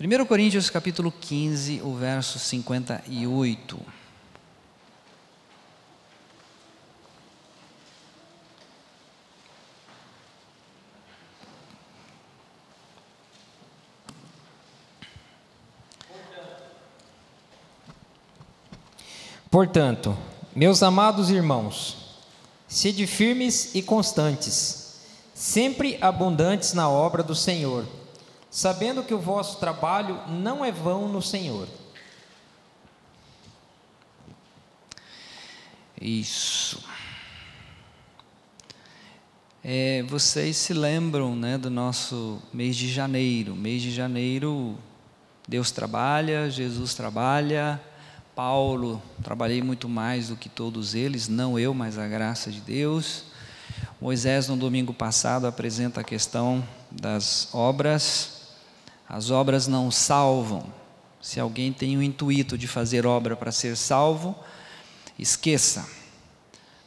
1 Coríntios capítulo 15, o verso 58. Portanto, meus amados irmãos, sede firmes e constantes, sempre abundantes na obra do Senhor sabendo que o vosso trabalho não é vão no Senhor. Isso. É, vocês se lembram né, do nosso mês de janeiro. Mês de janeiro, Deus trabalha, Jesus trabalha, Paulo, trabalhei muito mais do que todos eles, não eu, mas a graça de Deus. Moisés, no domingo passado, apresenta a questão das obras. As obras não salvam. Se alguém tem o intuito de fazer obra para ser salvo, esqueça.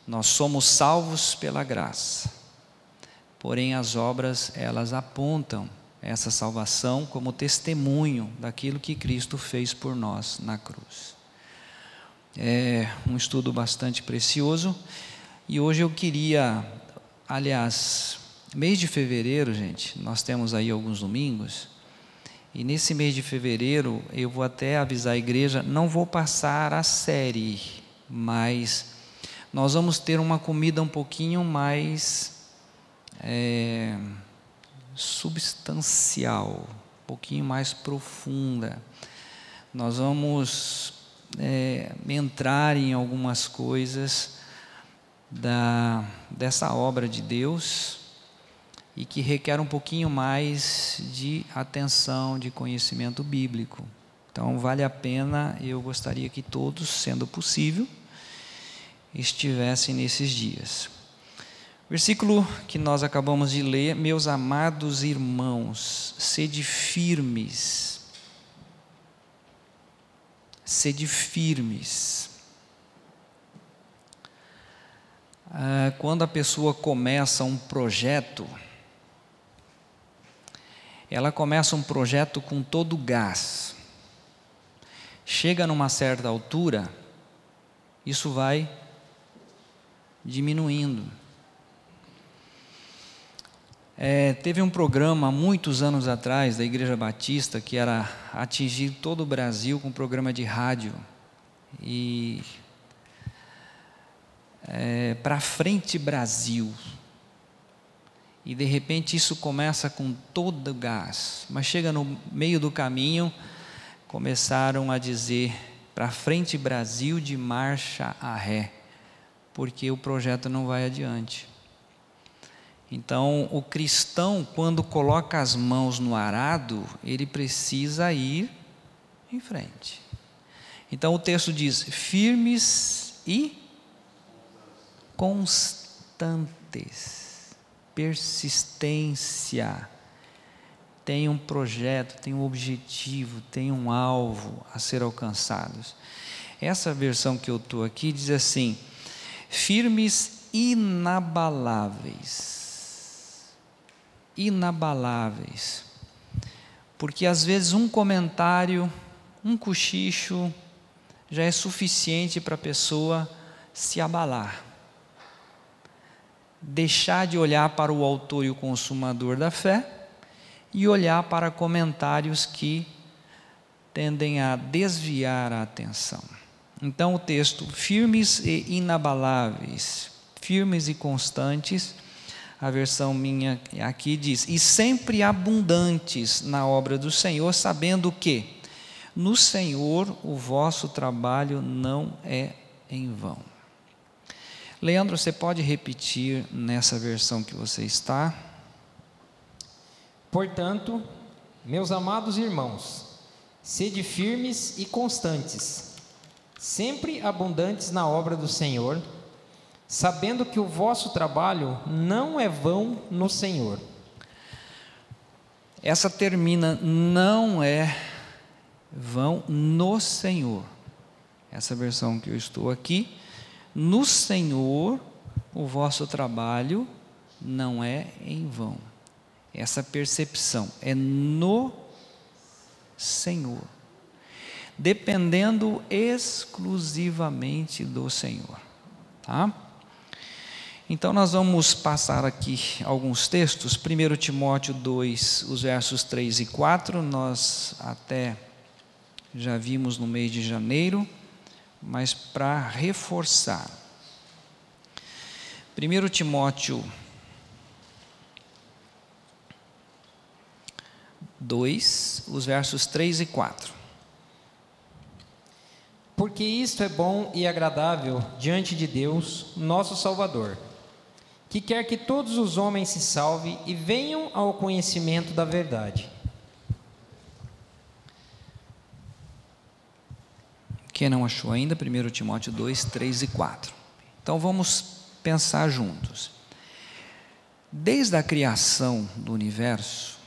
Nós somos salvos pela graça. Porém, as obras, elas apontam essa salvação como testemunho daquilo que Cristo fez por nós na cruz. É um estudo bastante precioso e hoje eu queria, aliás, mês de fevereiro, gente, nós temos aí alguns domingos, e nesse mês de fevereiro, eu vou até avisar a igreja, não vou passar a série, mas nós vamos ter uma comida um pouquinho mais é, substancial, um pouquinho mais profunda. Nós vamos é, entrar em algumas coisas da, dessa obra de Deus e que requer um pouquinho mais de atenção, de conhecimento bíblico. Então, vale a pena, eu gostaria que todos, sendo possível, estivessem nesses dias. Versículo que nós acabamos de ler: Meus amados irmãos, sede firmes, sede firmes. Ah, quando a pessoa começa um projeto, ela começa um projeto com todo o gás. Chega numa certa altura, isso vai diminuindo. É, teve um programa muitos anos atrás da Igreja Batista que era atingir todo o Brasil com um programa de rádio. E é, para frente Brasil, e de repente isso começa com todo o gás, mas chega no meio do caminho, começaram a dizer para frente Brasil de marcha a ré, porque o projeto não vai adiante. Então, o cristão, quando coloca as mãos no arado, ele precisa ir em frente. Então, o texto diz: firmes e constantes persistência. Tem um projeto, tem um objetivo, tem um alvo a ser alcançados. Essa versão que eu estou aqui diz assim: firmes inabaláveis. Inabaláveis. Porque às vezes um comentário, um cochicho, já é suficiente para a pessoa se abalar deixar de olhar para o autor e o consumador da fé e olhar para comentários que tendem a desviar a atenção. Então, o texto, firmes e inabaláveis, firmes e constantes, a versão minha aqui diz, e sempre abundantes na obra do Senhor, sabendo que no Senhor o vosso trabalho não é em vão. Leandro, você pode repetir nessa versão que você está? Portanto, meus amados irmãos, sede firmes e constantes, sempre abundantes na obra do Senhor, sabendo que o vosso trabalho não é vão no Senhor. Essa termina, não é vão no Senhor. Essa versão que eu estou aqui no Senhor o vosso trabalho não é em vão. Essa percepção é no Senhor, dependendo exclusivamente do Senhor, tá? Então nós vamos passar aqui alguns textos. 1 Timóteo 2, os versos 3 e 4, nós até já vimos no mês de janeiro, mas para reforçar. 1 Timóteo 2, os versos 3 e 4. Porque isto é bom e agradável diante de Deus, nosso Salvador que quer que todos os homens se salvem e venham ao conhecimento da verdade. Quem não achou ainda, 1 Timóteo 2, 3 e 4. Então vamos pensar juntos. Desde a criação do universo,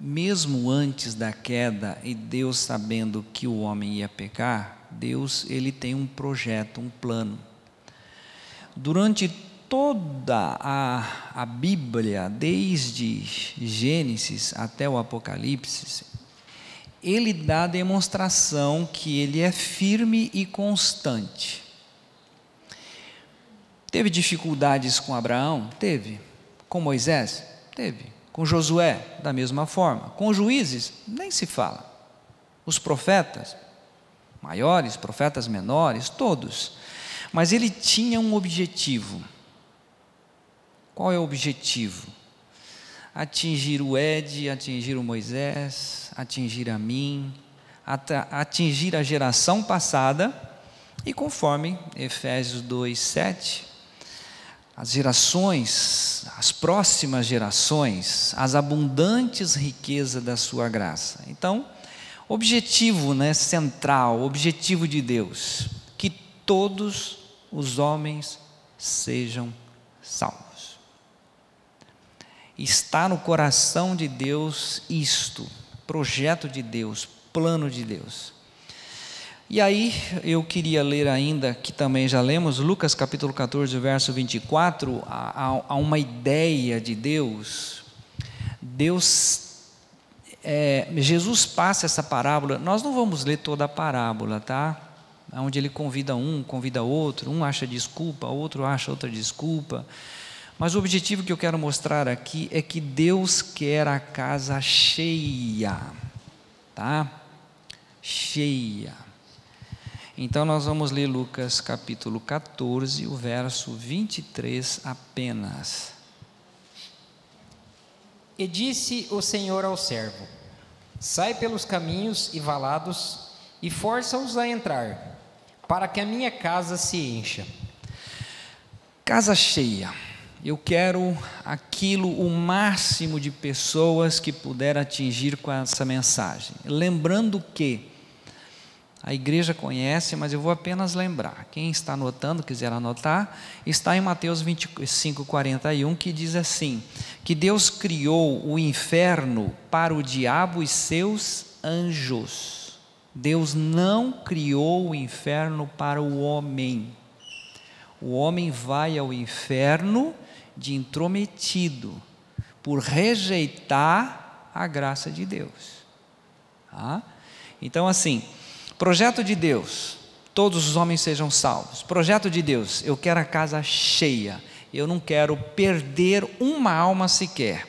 mesmo antes da queda e Deus sabendo que o homem ia pecar, Deus ele tem um projeto, um plano. Durante toda a, a Bíblia, desde Gênesis até o Apocalipse, ele dá demonstração que ele é firme e constante. Teve dificuldades com Abraão? Teve. Com Moisés? Teve. Com Josué? Da mesma forma. Com juízes? Nem se fala. Os profetas? Maiores, profetas menores, todos. Mas ele tinha um objetivo qual é o objetivo? Atingir o Ed, atingir o Moisés, atingir a mim, atingir a geração passada, e conforme Efésios 2, 7, as gerações, as próximas gerações, as abundantes riquezas da sua graça. Então, objetivo né, central, objetivo de Deus, que todos os homens sejam salvos. Está no coração de Deus isto, projeto de Deus, plano de Deus. E aí eu queria ler ainda, que também já lemos, Lucas capítulo 14, verso 24, há, há uma ideia de Deus. Deus, é, Jesus passa essa parábola, nós não vamos ler toda a parábola, tá? Onde ele convida um, convida outro, um acha desculpa, outro acha outra desculpa. Mas o objetivo que eu quero mostrar aqui é que Deus quer a casa cheia, tá? Cheia. Então nós vamos ler Lucas capítulo 14, o verso 23 apenas. E disse o Senhor ao servo: Sai pelos caminhos e valados e força-os a entrar, para que a minha casa se encha. Casa cheia. Eu quero aquilo, o máximo de pessoas que puder atingir com essa mensagem. Lembrando que a igreja conhece, mas eu vou apenas lembrar. Quem está anotando, quiser anotar, está em Mateus 25, 41, que diz assim: que Deus criou o inferno para o diabo e seus anjos. Deus não criou o inferno para o homem. O homem vai ao inferno de intrometido por rejeitar a graça de Deus. Tá? Então, assim, projeto de Deus, todos os homens sejam salvos. Projeto de Deus, eu quero a casa cheia, eu não quero perder uma alma sequer.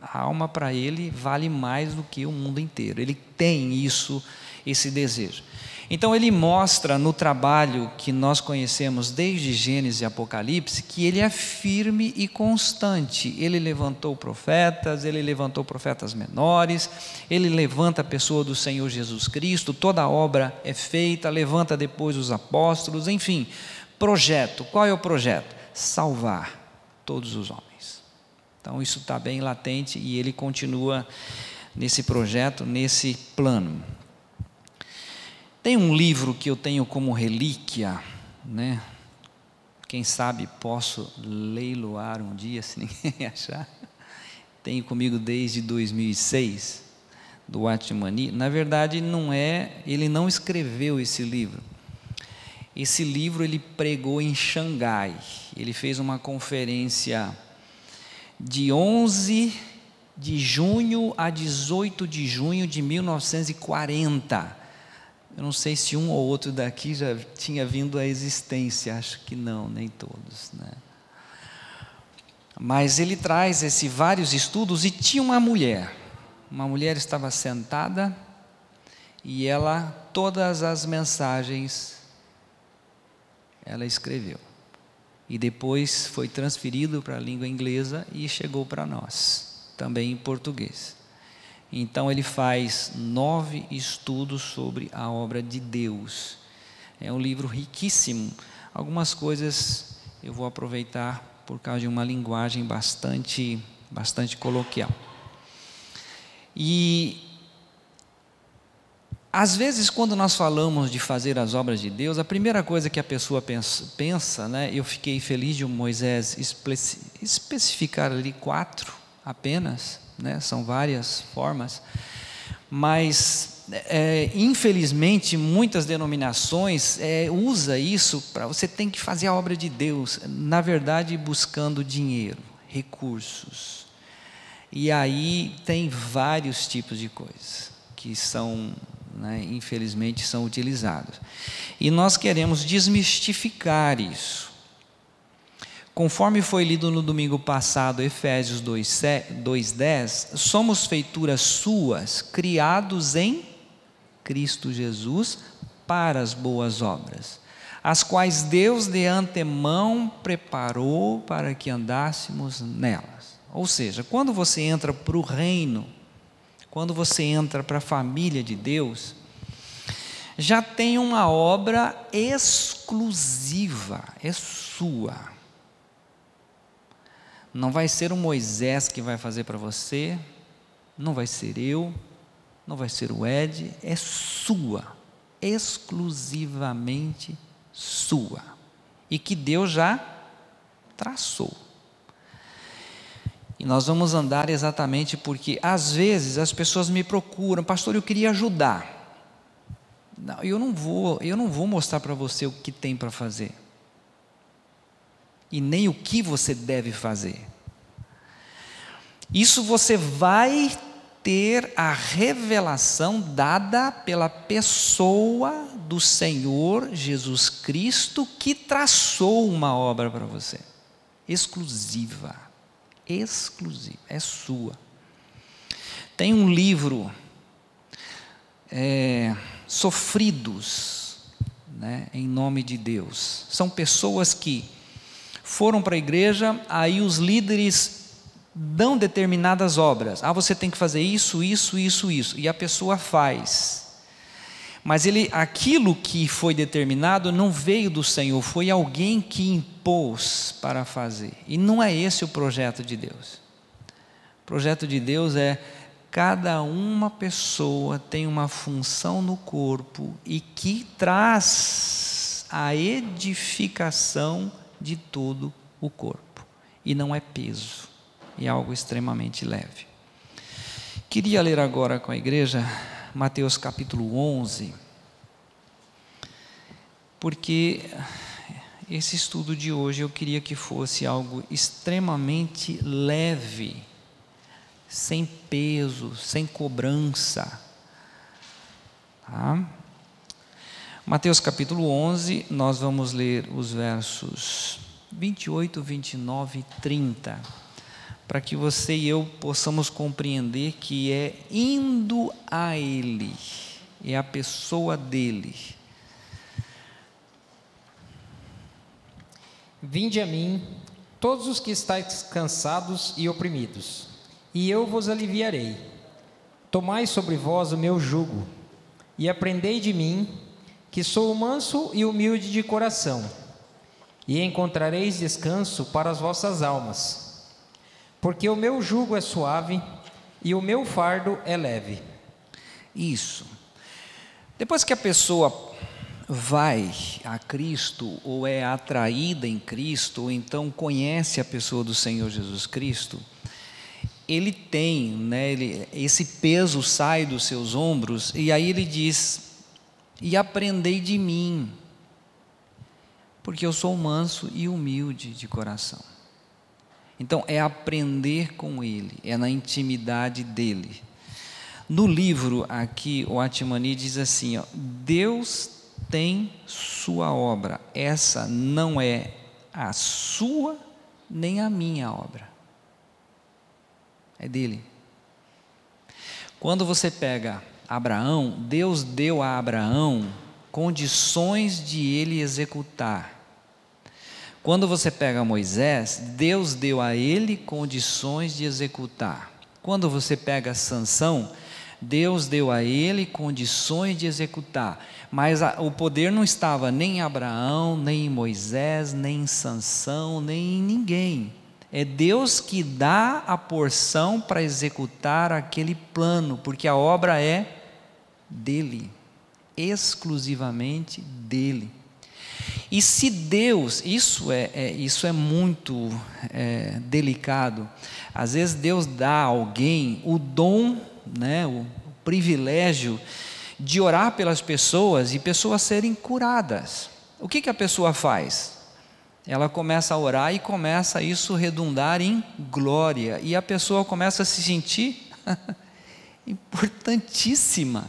A alma para ele vale mais do que o mundo inteiro. Ele tem isso, esse desejo. Então ele mostra no trabalho que nós conhecemos desde Gênesis e Apocalipse que ele é firme e constante. Ele levantou profetas, ele levantou profetas menores, ele levanta a pessoa do Senhor Jesus Cristo, toda a obra é feita, levanta depois os apóstolos, enfim. Projeto, qual é o projeto? Salvar todos os homens. Então isso está bem latente e ele continua nesse projeto, nesse plano. Tem um livro que eu tenho como relíquia, né? Quem sabe posso leiloar um dia, se ninguém achar. Tenho comigo desde 2006, do Atmani. Na verdade, não é, ele não escreveu esse livro. Esse livro ele pregou em Xangai. Ele fez uma conferência de 11 de junho a 18 de junho de 1940. Eu não sei se um ou outro daqui já tinha vindo à existência, acho que não, nem todos, né? Mas ele traz esse vários estudos e tinha uma mulher. Uma mulher estava sentada e ela todas as mensagens ela escreveu. E depois foi transferido para a língua inglesa e chegou para nós, também em português. Então ele faz nove estudos sobre a obra de Deus. É um livro riquíssimo. Algumas coisas eu vou aproveitar por causa de uma linguagem bastante, bastante coloquial. E às vezes, quando nós falamos de fazer as obras de Deus, a primeira coisa que a pessoa pensa, pensa né, eu fiquei feliz de Moisés especificar ali quatro apenas, né, são várias formas, mas é, infelizmente muitas denominações é, usa isso para você tem que fazer a obra de Deus, na verdade buscando dinheiro, recursos, e aí tem vários tipos de coisas que são né, infelizmente são utilizados. E nós queremos desmistificar isso. Conforme foi lido no domingo passado, Efésios 2,10, somos feituras suas, criados em Cristo Jesus para as boas obras, as quais Deus de antemão preparou para que andássemos nelas. Ou seja, quando você entra para o reino, quando você entra para a família de Deus, já tem uma obra exclusiva, é sua. Não vai ser o Moisés que vai fazer para você, não vai ser eu, não vai ser o Ed, é sua, exclusivamente sua. E que Deus já traçou. E nós vamos andar exatamente porque, às vezes, as pessoas me procuram, pastor, eu queria ajudar. Não, eu não vou, eu não vou mostrar para você o que tem para fazer. E nem o que você deve fazer. Isso você vai ter a revelação dada pela pessoa do Senhor Jesus Cristo que traçou uma obra para você, exclusiva exclusiva, é sua. Tem um livro, é, Sofridos, né, em nome de Deus. São pessoas que foram para a igreja, aí os líderes dão determinadas obras. Ah, você tem que fazer isso, isso, isso, isso. E a pessoa faz. Mas ele, aquilo que foi determinado não veio do Senhor, foi alguém que impôs para fazer. E não é esse o projeto de Deus. O projeto de Deus é cada uma pessoa tem uma função no corpo e que traz a edificação de todo o corpo. E não é peso, é algo extremamente leve. Queria ler agora com a igreja Mateus capítulo 11, porque esse estudo de hoje eu queria que fosse algo extremamente leve, sem peso, sem cobrança. Tá? Mateus capítulo 11, nós vamos ler os versos 28, 29 e 30 para que você e eu possamos compreender que é indo a Ele, é a pessoa dele. Vinde a mim, todos os que estáis cansados e oprimidos, e eu vos aliviarei. Tomai sobre vós o meu jugo, e aprendei de mim, que sou manso e humilde de coração, e encontrareis descanso para as vossas almas porque o meu jugo é suave e o meu fardo é leve. Isso. Depois que a pessoa vai a Cristo, ou é atraída em Cristo, ou então conhece a pessoa do Senhor Jesus Cristo, ele tem, né, ele, esse peso sai dos seus ombros, e aí ele diz: E aprendei de mim, porque eu sou manso e humilde de coração. Então, é aprender com Ele, é na intimidade dele. No livro aqui, o Atmani diz assim: ó, Deus tem sua obra, essa não é a sua nem a minha obra, é dele. Quando você pega Abraão, Deus deu a Abraão condições de ele executar. Quando você pega Moisés, Deus deu a ele condições de executar. Quando você pega Sansão, Deus deu a ele condições de executar, mas a, o poder não estava nem em Abraão, nem em Moisés, nem em Sansão, nem em ninguém. É Deus que dá a porção para executar aquele plano, porque a obra é dele, exclusivamente dele. E se Deus, isso é, é isso é muito é, delicado, às vezes Deus dá a alguém o dom né, o privilégio de orar pelas pessoas e pessoas serem curadas. O que, que a pessoa faz? Ela começa a orar e começa isso redundar em glória, e a pessoa começa a se sentir importantíssima.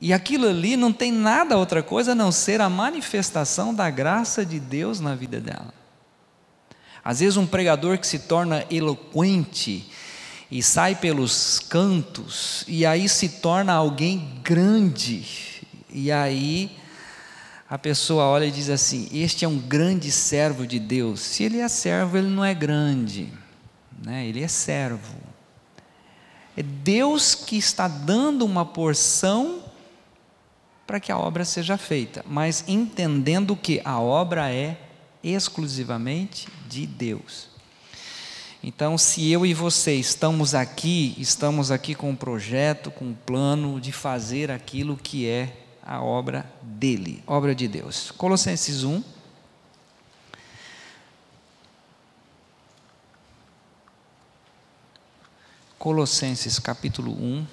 E aquilo ali não tem nada outra coisa a não ser a manifestação da graça de Deus na vida dela. Às vezes, um pregador que se torna eloquente, e sai pelos cantos, e aí se torna alguém grande, e aí a pessoa olha e diz assim: Este é um grande servo de Deus. Se ele é servo, ele não é grande, né? ele é servo. É Deus que está dando uma porção para que a obra seja feita, mas entendendo que a obra é exclusivamente de Deus. Então, se eu e você estamos aqui, estamos aqui com um projeto, com um plano de fazer aquilo que é a obra dele, obra de Deus. Colossenses 1. Colossenses capítulo 1.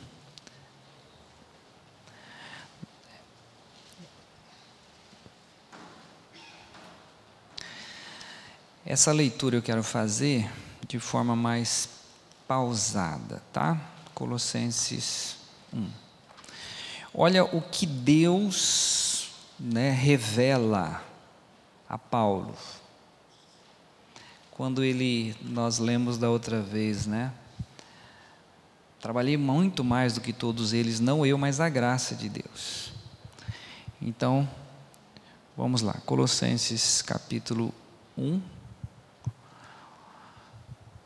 Essa leitura eu quero fazer de forma mais pausada, tá? Colossenses 1. Olha o que Deus né, revela a Paulo. Quando ele, nós lemos da outra vez, né? Trabalhei muito mais do que todos eles, não eu, mas a graça de Deus. Então, vamos lá, Colossenses capítulo 1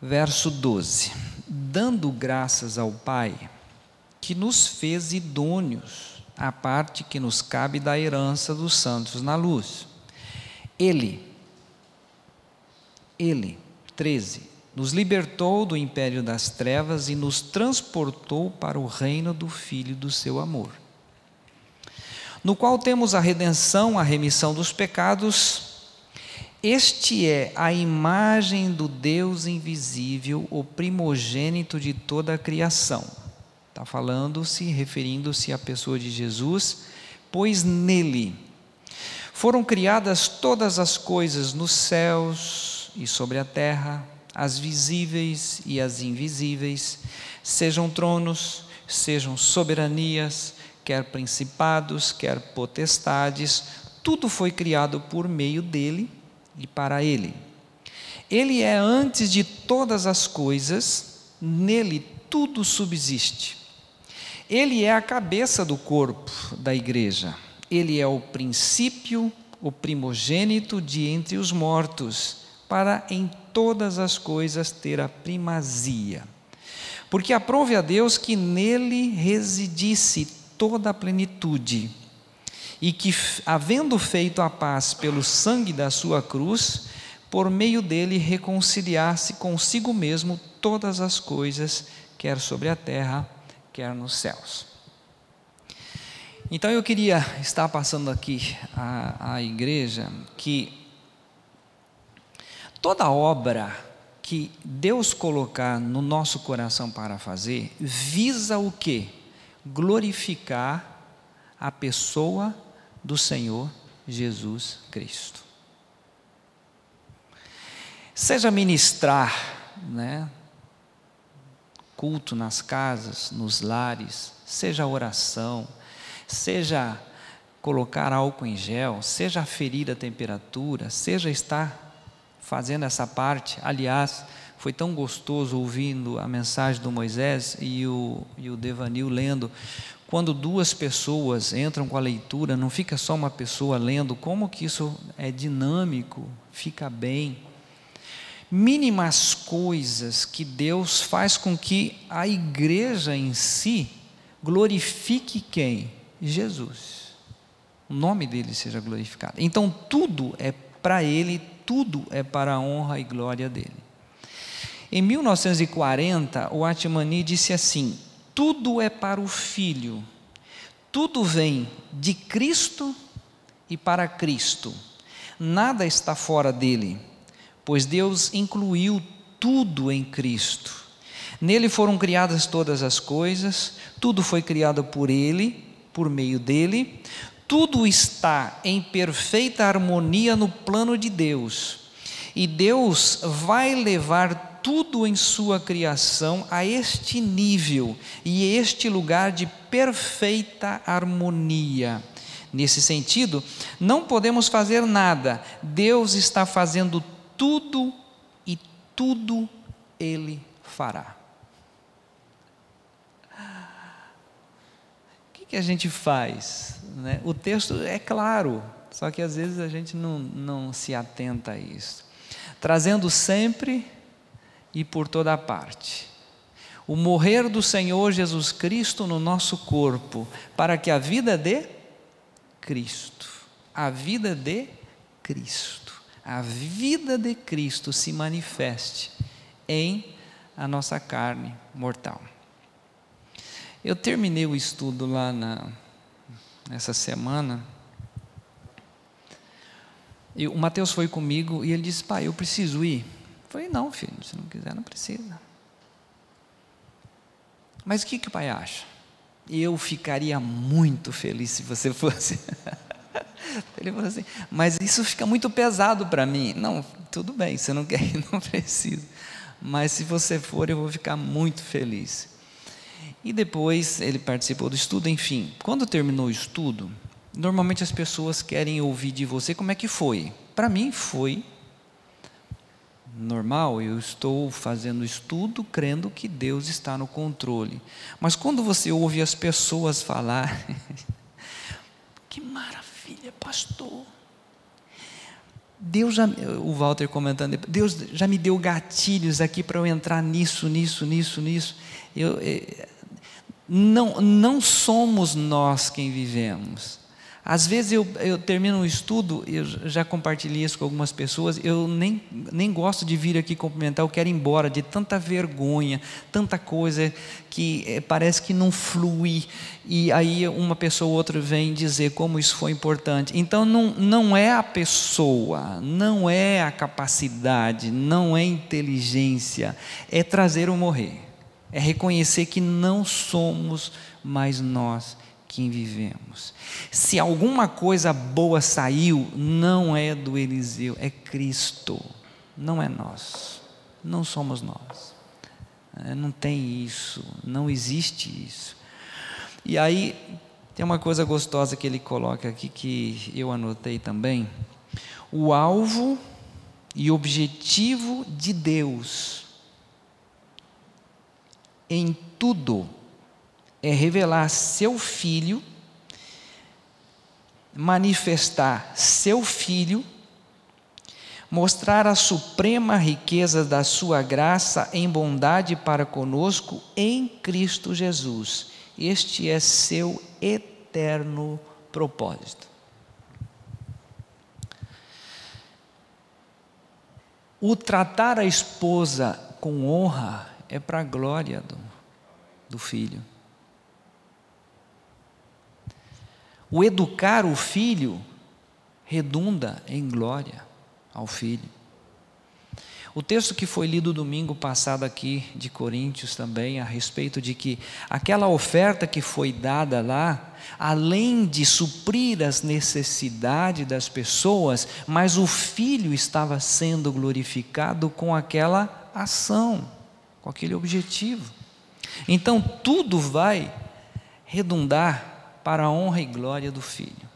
verso 12: Dando graças ao Pai, que nos fez idôneos à parte que nos cabe da herança dos santos na luz. Ele, Ele, 13, nos libertou do império das trevas e nos transportou para o reino do Filho do seu amor, no qual temos a redenção, a remissão dos pecados este é a imagem do Deus invisível, o primogênito de toda a criação. Está falando-se, referindo-se à pessoa de Jesus, pois nele foram criadas todas as coisas nos céus e sobre a terra, as visíveis e as invisíveis, sejam tronos, sejam soberanias, quer principados, quer potestades, tudo foi criado por meio dele e para Ele. Ele é antes de todas as coisas, nele tudo subsiste. Ele é a cabeça do corpo da igreja. Ele é o princípio, o primogênito de entre os mortos, para em todas as coisas ter a primazia. Porque aprove a Deus que nele residisse toda a plenitude e que, havendo feito a paz pelo sangue da sua cruz, por meio dele reconciliasse consigo mesmo todas as coisas, quer sobre a terra, quer nos céus. Então eu queria estar passando aqui à, igreja que toda obra que Deus colocar no nosso coração para fazer, visa o quê? Glorificar a pessoa do Senhor Jesus Cristo. Seja ministrar, né? Culto nas casas, nos lares, seja oração, seja colocar álcool em gel, seja aferir a temperatura, seja estar fazendo essa parte. Aliás, foi tão gostoso ouvindo a mensagem do Moisés e o, e o Devanil lendo. Quando duas pessoas entram com a leitura, não fica só uma pessoa lendo, como que isso é dinâmico, fica bem. Mínimas coisas que Deus faz com que a igreja em si glorifique quem? Jesus. O nome dele seja glorificado. Então tudo é para ele, tudo é para a honra e glória dele. Em 1940, o Atmani disse assim: tudo é para o Filho, tudo vem de Cristo e para Cristo, nada está fora dele, pois Deus incluiu tudo em Cristo. Nele foram criadas todas as coisas, tudo foi criado por Ele, por meio dele, tudo está em perfeita harmonia no plano de Deus. E Deus vai levar tudo em sua criação a este nível e este lugar de perfeita harmonia. Nesse sentido, não podemos fazer nada, Deus está fazendo tudo e tudo Ele fará. que a gente faz? Né? O texto é claro, só que às vezes a gente não, não se atenta a isso. Trazendo sempre e por toda parte. O morrer do Senhor Jesus Cristo no nosso corpo, para que a vida de Cristo, a vida de Cristo, a vida de Cristo se manifeste em a nossa carne mortal. Eu terminei o estudo lá na, nessa semana. E o Mateus foi comigo e ele disse: Pai, eu preciso ir. Falei: Não, filho, se não quiser, não precisa. Mas o que, que o pai acha? Eu ficaria muito feliz se você fosse. Ele falou assim, mas isso fica muito pesado para mim. Não, tudo bem, você não quer ir, não precisa. Mas se você for, eu vou ficar muito feliz. E depois ele participou do estudo, enfim. Quando terminou o estudo, normalmente as pessoas querem ouvir de você como é que foi. Para mim foi normal, eu estou fazendo estudo crendo que Deus está no controle. Mas quando você ouve as pessoas falar, que maravilha, pastor. Deus já, o Walter comentando, Deus já me deu gatilhos aqui para eu entrar nisso, nisso, nisso, nisso. Eu, eh, não, não somos nós quem vivemos. Às vezes eu, eu termino um estudo, eu já compartilhei isso com algumas pessoas, eu nem, nem gosto de vir aqui cumprimentar, eu quero ir embora de tanta vergonha, tanta coisa que é, parece que não flui, e aí uma pessoa ou outra vem dizer como isso foi importante. Então não, não é a pessoa, não é a capacidade, não é inteligência, é trazer o morrer. É reconhecer que não somos mais nós quem vivemos. Se alguma coisa boa saiu, não é do Eliseu, é Cristo, não é nós, não somos nós. É, não tem isso, não existe isso. E aí, tem uma coisa gostosa que ele coloca aqui que eu anotei também. O alvo e objetivo de Deus em tudo é revelar seu filho, manifestar seu filho, mostrar a suprema riqueza da sua graça em bondade para conosco em Cristo Jesus. Este é seu eterno propósito. O tratar a esposa com honra é para a glória do, do filho. O educar o filho redunda em glória ao filho. O texto que foi lido domingo passado aqui de Coríntios também, a respeito de que aquela oferta que foi dada lá, além de suprir as necessidades das pessoas, mas o Filho estava sendo glorificado com aquela ação, com aquele objetivo. Então tudo vai redundar para a honra e glória do Filho.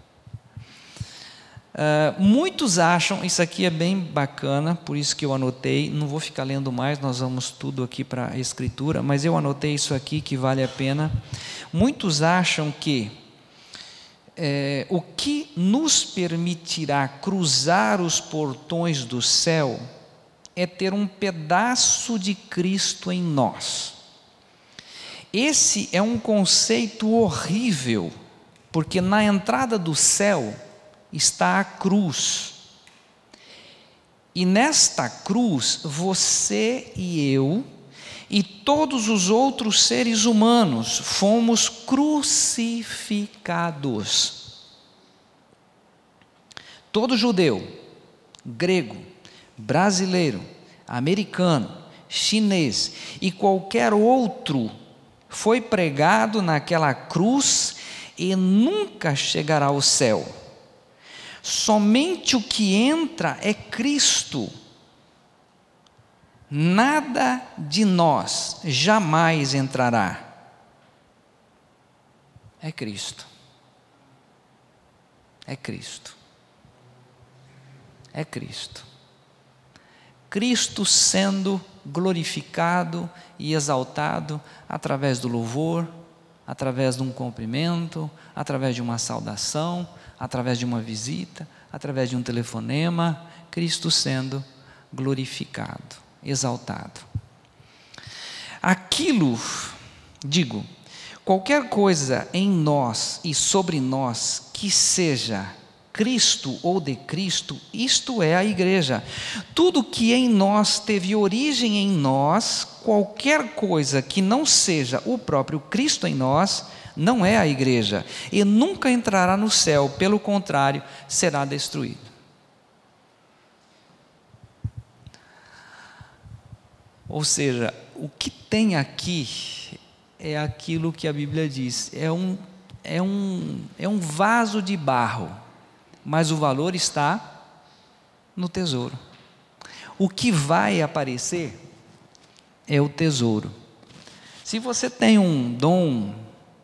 Uh, muitos acham, isso aqui é bem bacana, por isso que eu anotei, não vou ficar lendo mais, nós vamos tudo aqui para a escritura, mas eu anotei isso aqui que vale a pena. Muitos acham que é, o que nos permitirá cruzar os portões do céu é ter um pedaço de Cristo em nós. Esse é um conceito horrível, porque na entrada do céu, está a cruz. E nesta cruz, você e eu, e todos os outros seres humanos, fomos crucificados. Todo judeu, grego, brasileiro, americano, chinês e qualquer outro foi pregado naquela cruz e nunca chegará ao céu Somente o que entra é Cristo. Nada de nós jamais entrará. É Cristo. É Cristo. É Cristo. Cristo sendo glorificado e exaltado através do louvor, através de um cumprimento, através de uma saudação, através de uma visita, através de um telefonema, Cristo sendo glorificado, exaltado. Aquilo, digo, qualquer coisa em nós e sobre nós que seja Cristo ou de Cristo, isto é a igreja. Tudo que em nós teve origem em nós, qualquer coisa que não seja o próprio Cristo em nós, não é a igreja, e nunca entrará no céu, pelo contrário, será destruído. Ou seja, o que tem aqui é aquilo que a Bíblia diz, é um, é um, é um vaso de barro, mas o valor está no tesouro. O que vai aparecer é o tesouro. Se você tem um dom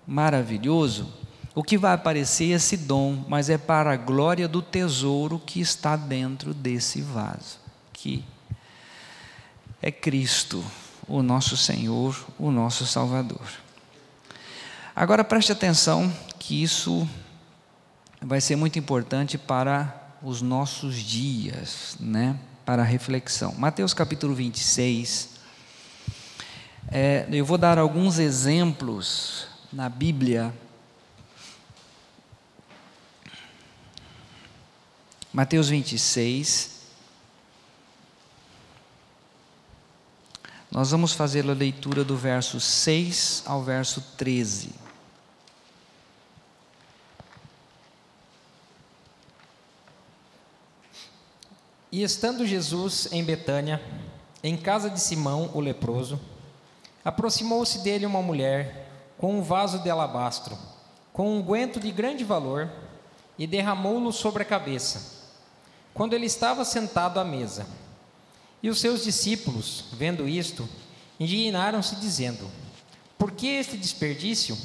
maravilhoso, o que vai aparecer é esse dom, mas é para a glória do tesouro que está dentro desse vaso, que é Cristo, o nosso Senhor, o nosso Salvador. Agora preste atenção que isso vai ser muito importante para os nossos dias, né? Para a reflexão. Mateus capítulo 26. É, eu vou dar alguns exemplos na Bíblia. Mateus 26. Nós vamos fazer a leitura do verso 6 ao verso 13. E estando Jesus em Betânia, em casa de Simão, o leproso, aproximou-se dele uma mulher com um vaso de alabastro, com um guento de grande valor, e derramou-lo sobre a cabeça, quando ele estava sentado à mesa. E os seus discípulos, vendo isto, indignaram-se, dizendo: Por que este desperdício?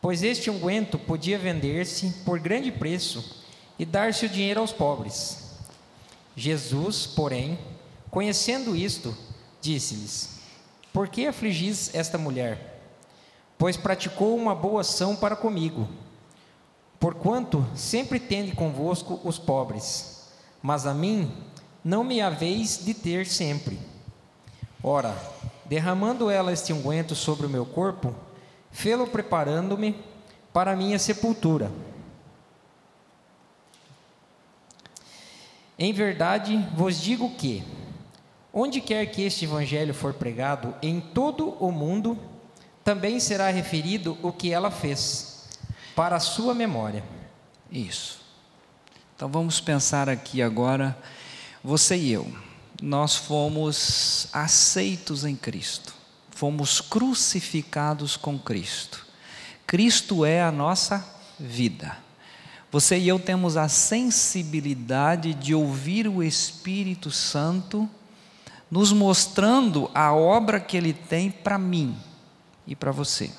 Pois este unguento podia vender-se por grande preço e dar-se o dinheiro aos pobres. Jesus, porém, conhecendo isto, disse-lhes: Por que afligis esta mulher? pois praticou uma boa ação para comigo. Porquanto sempre tende convosco os pobres, mas a mim não me haveis de ter sempre. Ora, derramando ela este unguento sobre o meu corpo, fê-lo preparando-me para a minha sepultura. Em verdade vos digo que, onde quer que este evangelho for pregado em todo o mundo, também será referido o que ela fez, para a sua memória. Isso. Então vamos pensar aqui agora, você e eu. nós fomos aceitos em Cristo, fomos crucificados com Cristo. Cristo é a nossa vida. Você e eu temos a sensibilidade de ouvir o Espírito Santo nos mostrando a obra que ele tem para mim e para você.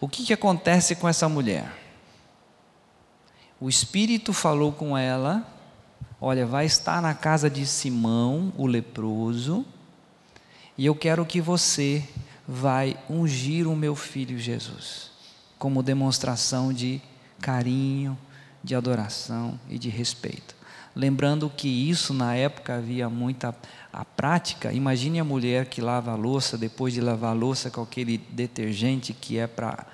O que, que acontece com essa mulher? O Espírito falou com ela: Olha, vai estar na casa de Simão, o leproso, e eu quero que você vai ungir o meu filho Jesus, como demonstração de carinho, de adoração e de respeito. Lembrando que isso na época havia muita a prática. Imagine a mulher que lava a louça, depois de lavar a louça com aquele detergente que é para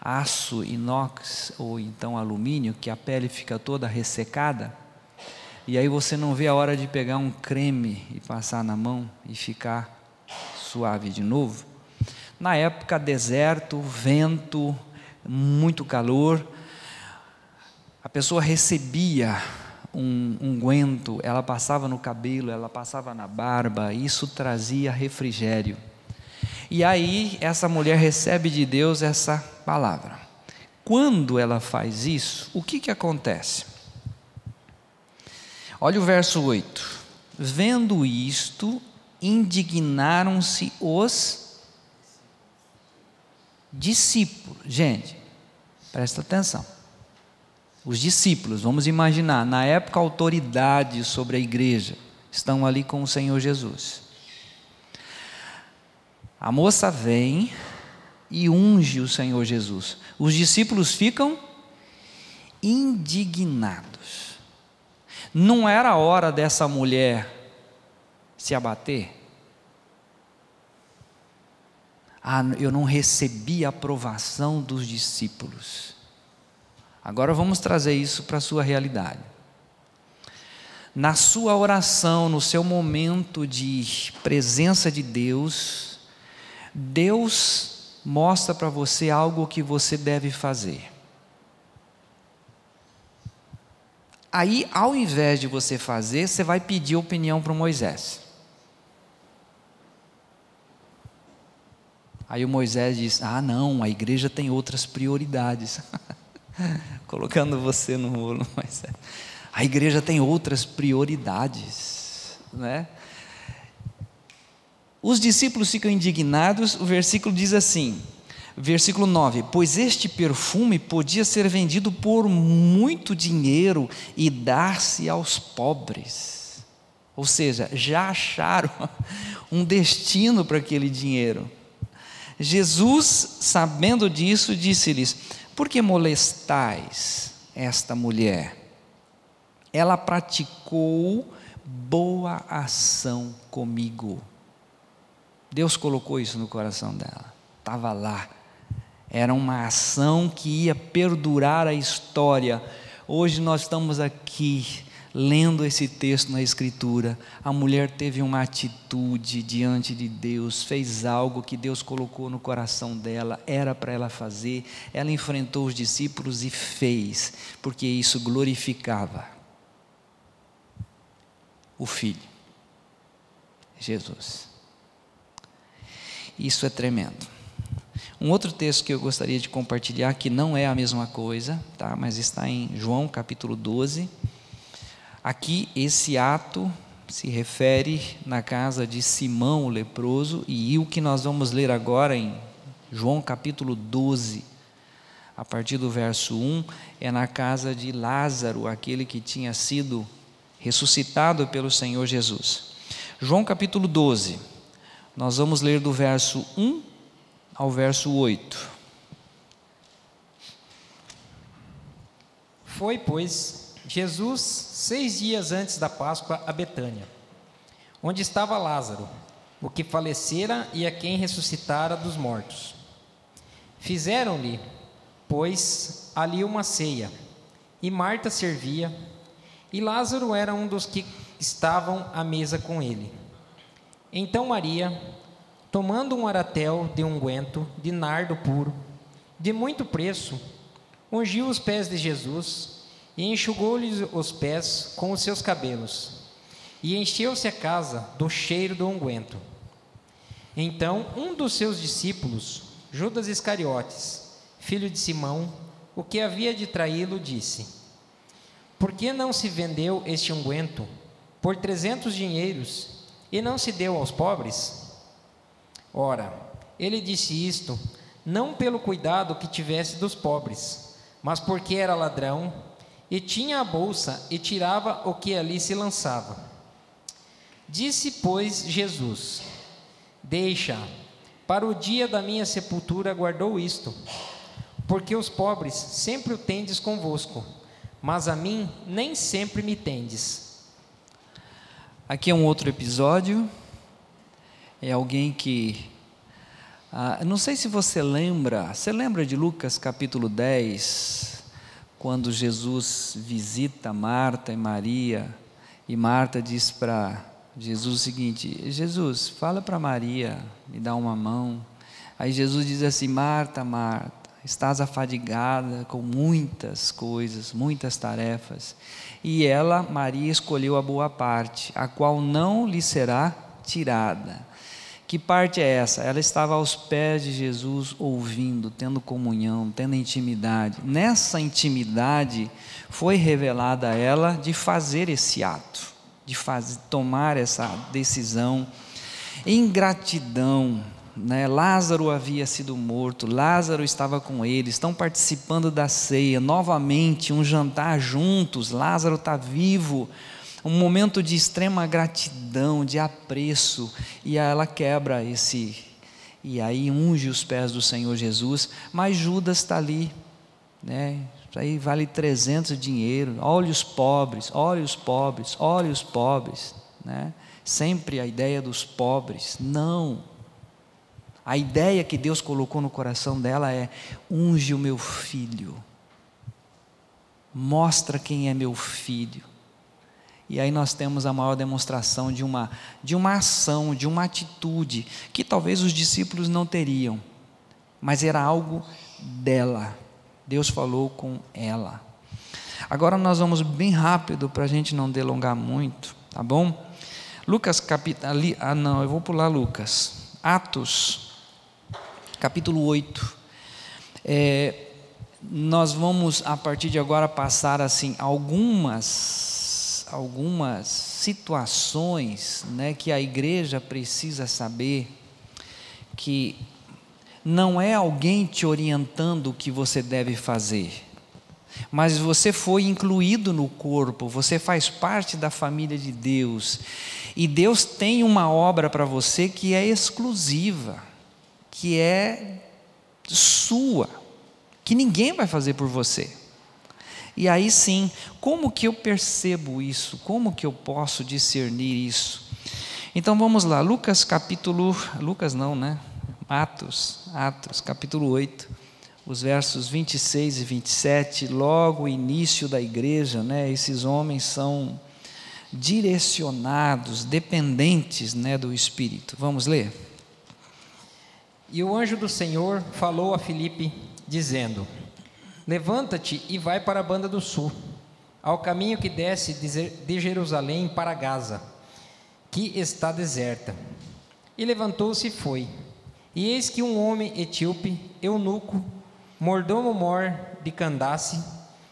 aço inox ou então alumínio, que a pele fica toda ressecada. E aí você não vê a hora de pegar um creme e passar na mão e ficar suave de novo. Na época, deserto, vento, muito calor, a pessoa recebia um unguento, ela passava no cabelo, ela passava na barba, isso trazia refrigério. E aí essa mulher recebe de Deus essa palavra. Quando ela faz isso, o que, que acontece? Olha o verso 8. Vendo isto, indignaram-se os discípulos. Gente, presta atenção. Os discípulos, vamos imaginar, na época, autoridade sobre a igreja, estão ali com o Senhor Jesus. A moça vem e unge o Senhor Jesus. Os discípulos ficam indignados. Não era hora dessa mulher se abater? Ah, eu não recebi a aprovação dos discípulos. Agora vamos trazer isso para a sua realidade. Na sua oração, no seu momento de presença de Deus, Deus mostra para você algo que você deve fazer. Aí, ao invés de você fazer, você vai pedir opinião para Moisés. Aí o Moisés diz: Ah, não, a igreja tem outras prioridades. colocando você no rolo, mas é. a igreja tem outras prioridades, né? Os discípulos ficam indignados, o versículo diz assim, versículo 9: Pois este perfume podia ser vendido por muito dinheiro e dar-se aos pobres. Ou seja, já acharam um destino para aquele dinheiro. Jesus, sabendo disso, disse-lhes: por que molestais esta mulher? Ela praticou boa ação comigo. Deus colocou isso no coração dela, estava lá. Era uma ação que ia perdurar a história. Hoje nós estamos aqui lendo esse texto na Escritura, a mulher teve uma atitude diante de Deus, fez algo que Deus colocou no coração dela, era para ela fazer, ela enfrentou os discípulos e fez, porque isso glorificava o Filho, Jesus. Isso é tremendo. Um outro texto que eu gostaria de compartilhar, que não é a mesma coisa, tá? mas está em João capítulo 12 Aqui, esse ato se refere na casa de Simão o leproso, e o que nós vamos ler agora em João capítulo 12, a partir do verso 1, é na casa de Lázaro, aquele que tinha sido ressuscitado pelo Senhor Jesus. João capítulo 12, nós vamos ler do verso 1 ao verso 8. Foi, pois, Jesus, seis dias antes da Páscoa, a Betânia, onde estava Lázaro, o que falecera e a quem ressuscitara dos mortos. Fizeram-lhe, pois, ali uma ceia, e Marta servia, e Lázaro era um dos que estavam à mesa com ele. Então Maria, tomando um aratel de unguento de nardo puro, de muito preço, ungiu os pés de Jesus e enxugou-lhes os pés com os seus cabelos, e encheu-se a casa do cheiro do unguento. Então um dos seus discípulos, Judas Iscariotes, filho de Simão, o que havia de traí-lo, disse: Por que não se vendeu este unguento por trezentos dinheiros e não se deu aos pobres? Ora, ele disse isto não pelo cuidado que tivesse dos pobres, mas porque era ladrão e tinha a bolsa e tirava o que ali se lançava. Disse, pois, Jesus: Deixa, para o dia da minha sepultura guardou isto, porque os pobres sempre o tendes convosco, mas a mim nem sempre me tendes. Aqui é um outro episódio, é alguém que. Ah, não sei se você lembra, você lembra de Lucas capítulo 10, quando Jesus visita Marta e Maria, e Marta diz para Jesus o seguinte: Jesus, fala para Maria, me dá uma mão. Aí Jesus diz assim: Marta, Marta, estás afadigada com muitas coisas, muitas tarefas. E ela, Maria, escolheu a boa parte, a qual não lhe será tirada. Que parte é essa? Ela estava aos pés de Jesus, ouvindo, tendo comunhão, tendo intimidade. Nessa intimidade foi revelada a ela de fazer esse ato de fazer, tomar essa decisão. Em gratidão, né? Lázaro havia sido morto, Lázaro estava com ele, estão participando da ceia, novamente um jantar juntos, Lázaro está vivo, um momento de extrema gratidão, de apreço, e ela quebra esse, e aí unge os pés do Senhor Jesus, mas Judas está ali, né? Isso aí vale 300 dinheiro. Olhe os pobres, olhe os pobres, olhe os pobres. Né? Sempre a ideia dos pobres. Não. A ideia que Deus colocou no coração dela é: unge o meu filho. Mostra quem é meu filho. E aí nós temos a maior demonstração de uma, de uma ação, de uma atitude, que talvez os discípulos não teriam, mas era algo dela. Deus falou com ela. Agora nós vamos bem rápido para a gente não delongar muito, tá bom? Lucas capítulo. Ah, não, eu vou pular Lucas. Atos, capítulo 8. É, nós vamos a partir de agora passar assim algumas algumas situações, né, que a igreja precisa saber que não é alguém te orientando o que você deve fazer, mas você foi incluído no corpo, você faz parte da família de Deus, e Deus tem uma obra para você que é exclusiva, que é sua, que ninguém vai fazer por você. E aí sim, como que eu percebo isso? Como que eu posso discernir isso? Então vamos lá, Lucas capítulo, Lucas não, né? Atos, Atos, capítulo 8, os versos 26 e 27, logo o início da igreja, né? Esses homens são direcionados, dependentes, né, do Espírito. Vamos ler. E o anjo do Senhor falou a Filipe, dizendo: Levanta-te e vai para a banda do sul, ao caminho que desce de Jerusalém para Gaza, que está deserta. E levantou-se e foi. E eis que um homem etíope, eunuco, mordomo-mor de Candace,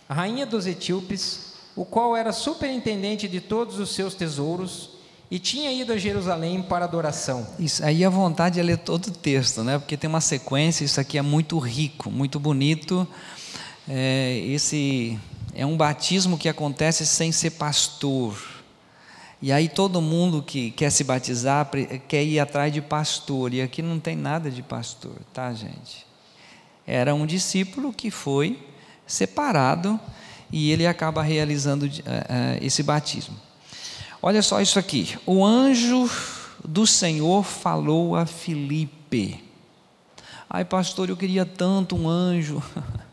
rainha dos etíopes, o qual era superintendente de todos os seus tesouros, e tinha ido a Jerusalém para adoração. Isso aí a vontade é ler todo o texto, né? Porque tem uma sequência. Isso aqui é muito rico, muito bonito. É, esse é um batismo que acontece sem ser pastor. E aí todo mundo que quer se batizar quer ir atrás de pastor, e aqui não tem nada de pastor, tá, gente? Era um discípulo que foi separado e ele acaba realizando uh, uh, esse batismo. Olha só isso aqui. O anjo do Senhor falou a Filipe. Ai, pastor, eu queria tanto um anjo.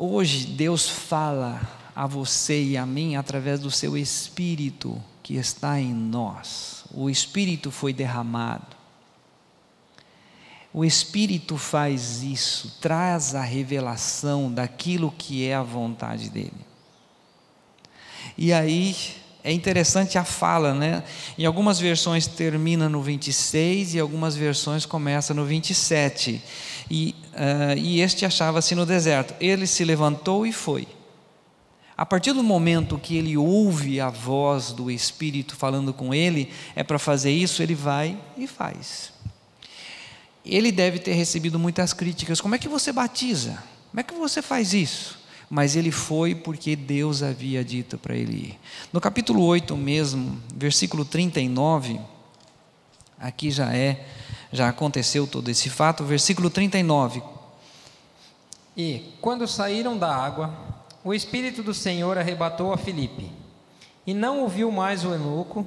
Hoje Deus fala a você e a mim através do seu Espírito que está em nós. O Espírito foi derramado. O Espírito faz isso, traz a revelação daquilo que é a vontade dele. E aí, é interessante a fala, né? Em algumas versões termina no 26 e algumas versões começa no 27. E, uh, e este achava-se no deserto. Ele se levantou e foi. A partir do momento que ele ouve a voz do Espírito falando com ele, é para fazer isso, ele vai e faz. Ele deve ter recebido muitas críticas. Como é que você batiza? Como é que você faz isso? Mas ele foi porque Deus havia dito para ele ir. No capítulo 8 mesmo, versículo 39, aqui já é, já aconteceu todo esse fato, versículo 39. E quando saíram da água, o Espírito do Senhor arrebatou a Filipe, e não ouviu mais o eunuco,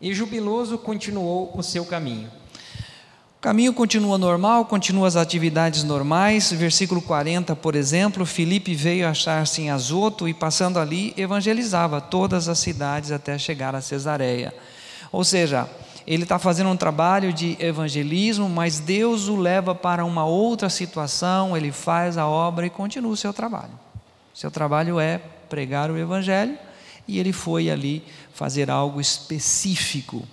e jubiloso continuou o seu caminho. O caminho continua normal, continua as atividades normais. Versículo 40, por exemplo, Filipe veio achar-se em Azoto e, passando ali, evangelizava todas as cidades até chegar a Cesareia. Ou seja, ele está fazendo um trabalho de evangelismo, mas Deus o leva para uma outra situação, ele faz a obra e continua o seu trabalho. Seu trabalho é pregar o evangelho e ele foi ali fazer algo específico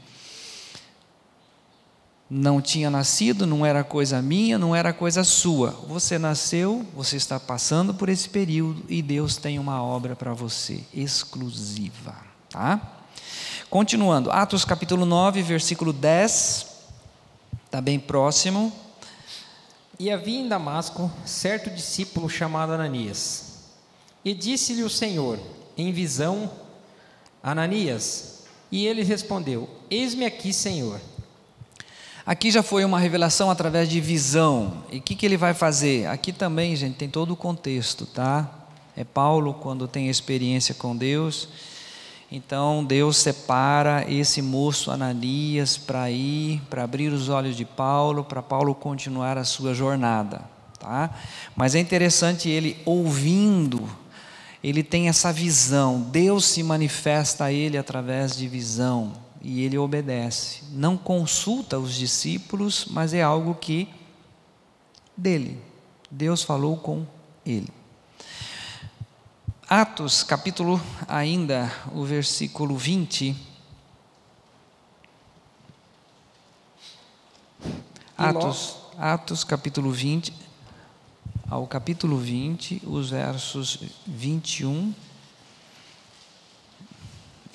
não tinha nascido, não era coisa minha, não era coisa sua. Você nasceu, você está passando por esse período e Deus tem uma obra para você, exclusiva. Tá? Continuando, Atos capítulo 9, versículo 10, está bem próximo. E havia em Damasco certo discípulo chamado Ananias. E disse-lhe o Senhor, em visão, Ananias. E ele respondeu: Eis-me aqui, Senhor. Aqui já foi uma revelação através de visão. E o que, que ele vai fazer? Aqui também, gente, tem todo o contexto, tá? É Paulo quando tem experiência com Deus. Então Deus separa esse moço Ananias para ir, para abrir os olhos de Paulo, para Paulo continuar a sua jornada, tá? Mas é interessante ele ouvindo, ele tem essa visão. Deus se manifesta a ele através de visão e ele obedece. Não consulta os discípulos, mas é algo que dele. Deus falou com ele. Atos, capítulo ainda, o versículo 20. Atos, Atos capítulo 20, ao capítulo 20, os versos 21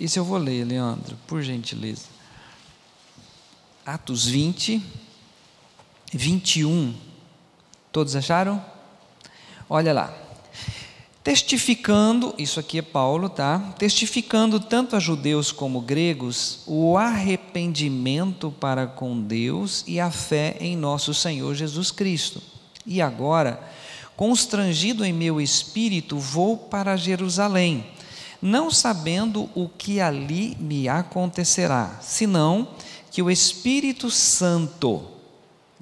isso eu vou ler, Leandro, por gentileza. Atos 20, 21. Todos acharam? Olha lá. Testificando, isso aqui é Paulo, tá? Testificando tanto a judeus como gregos o arrependimento para com Deus e a fé em nosso Senhor Jesus Cristo. E agora, constrangido em meu espírito, vou para Jerusalém não sabendo o que ali me acontecerá, senão que o Espírito Santo,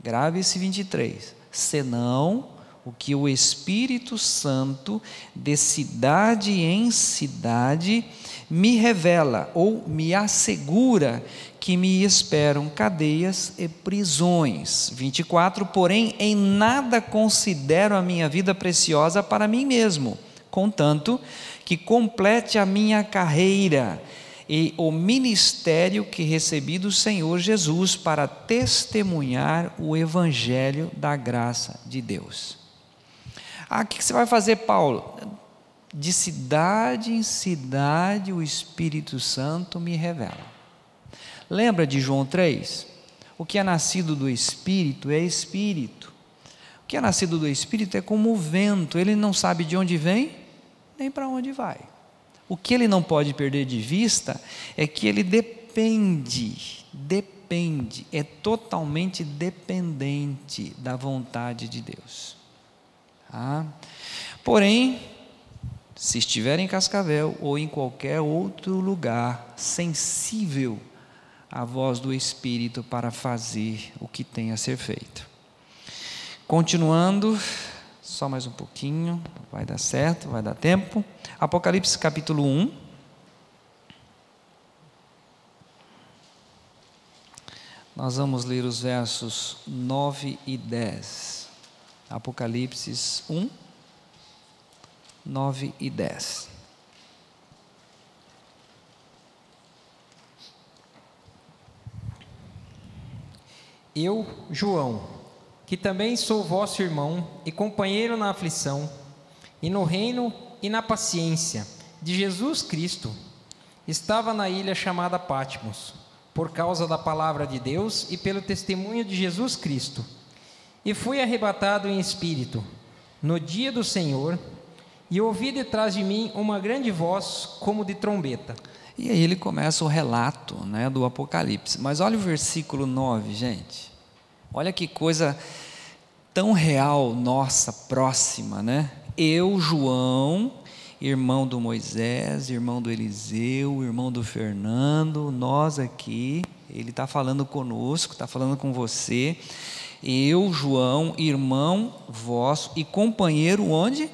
grave esse 23, senão o que o Espírito Santo, de cidade em cidade, me revela ou me assegura que me esperam cadeias e prisões. 24, porém, em nada considero a minha vida preciosa para mim mesmo, contanto que complete a minha carreira e o ministério que recebi do Senhor Jesus para testemunhar o evangelho da graça de Deus. Ah, o que você vai fazer, Paulo? De cidade em cidade o Espírito Santo me revela. Lembra de João 3? O que é nascido do Espírito é Espírito. O que é nascido do Espírito é como o vento, ele não sabe de onde vem nem para onde vai. O que ele não pode perder de vista é que ele depende, depende, é totalmente dependente da vontade de Deus. Tá? Porém, se estiver em Cascavel ou em qualquer outro lugar sensível à voz do Espírito para fazer o que tem a ser feito. Continuando, só mais um pouquinho, vai dar certo, vai dar tempo. Apocalipse capítulo 1. Nós vamos ler os versos 9 e 10. Apocalipse 1, 9 e 10. Eu, João, que também sou vosso irmão e companheiro na aflição, e no reino e na paciência de Jesus Cristo, estava na ilha chamada Patmos, por causa da palavra de Deus e pelo testemunho de Jesus Cristo e fui arrebatado em espírito no dia do Senhor, e ouvi detrás de mim uma grande voz como de trombeta. E aí ele começa o relato né, do Apocalipse. Mas olha o versículo 9, gente. Olha que coisa tão real, nossa, próxima, né? Eu, João, irmão do Moisés, irmão do Eliseu, irmão do Fernando, nós aqui, ele está falando conosco, está falando com você. Eu, João, irmão vosso e companheiro onde?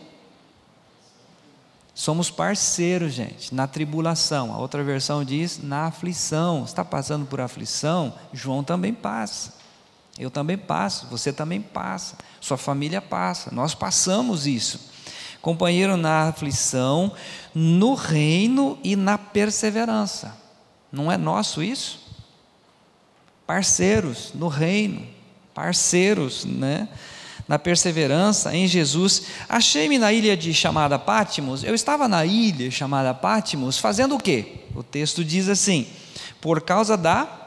Somos parceiros, gente, na tribulação. A outra versão diz na aflição. Está passando por aflição? João também passa. Eu também passo, você também passa, sua família passa. Nós passamos isso. Companheiro na aflição, no reino e na perseverança. Não é nosso isso? Parceiros no reino, parceiros, né? na perseverança em Jesus. Achei-me na ilha de chamada Pátimos. Eu estava na ilha chamada Pátimos fazendo o quê? O texto diz assim: por causa da